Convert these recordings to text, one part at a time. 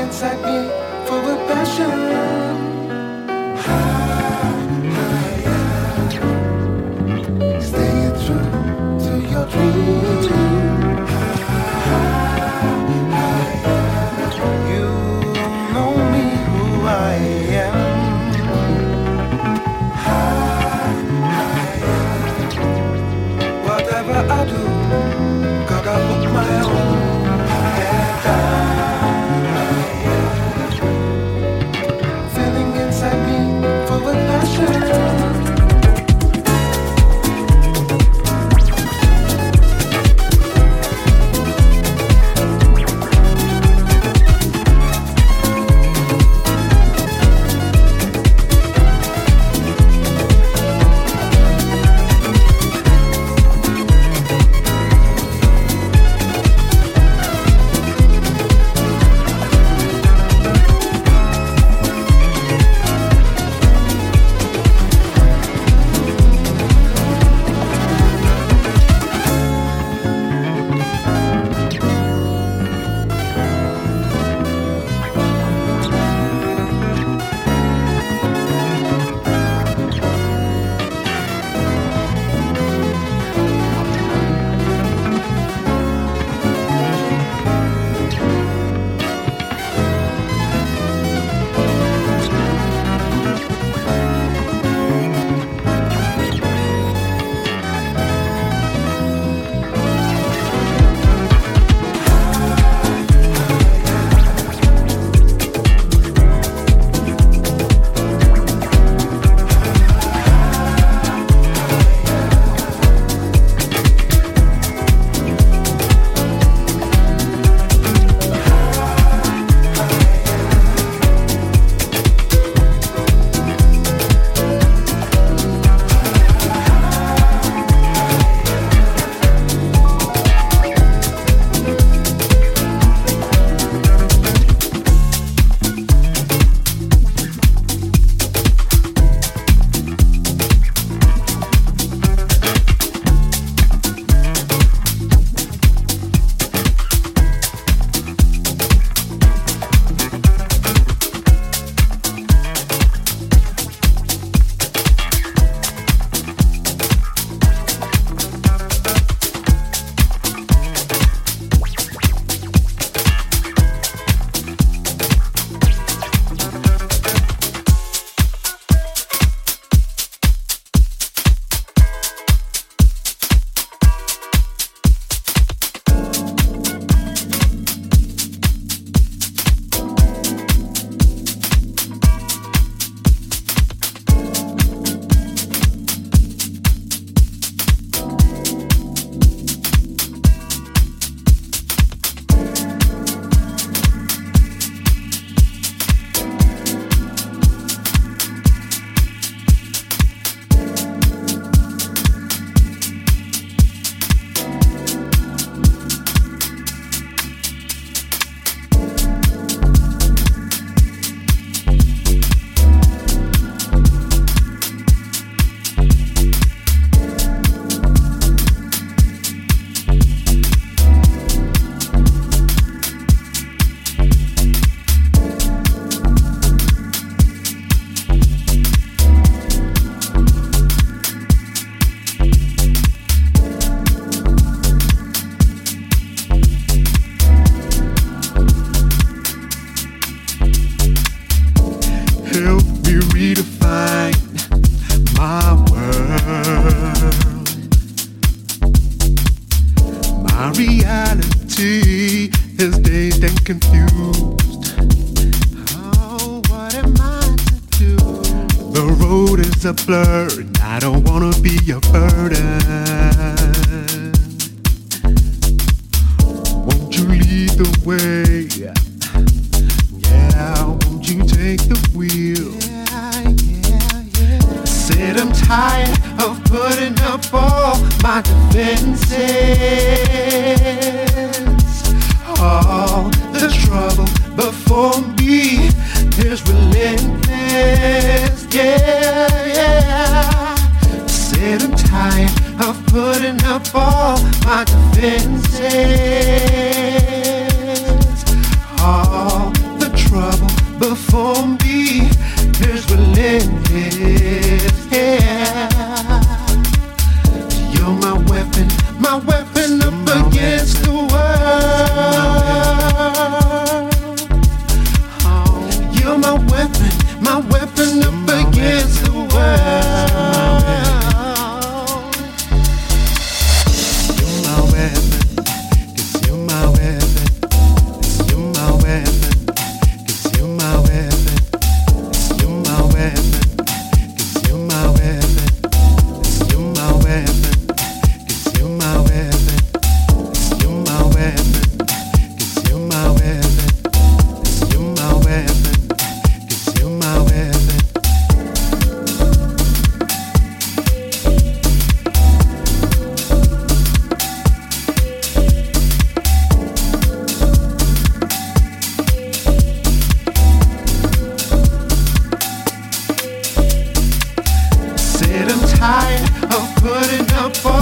inside me full of passion. Higher, higher. Staying true to your dreams.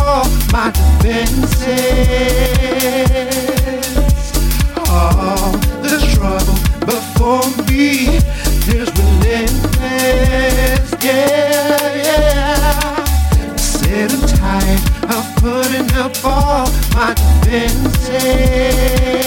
all my defenses. All the trouble before me is relentless. Yeah, yeah. Said I'm tired of putting up all my defenses.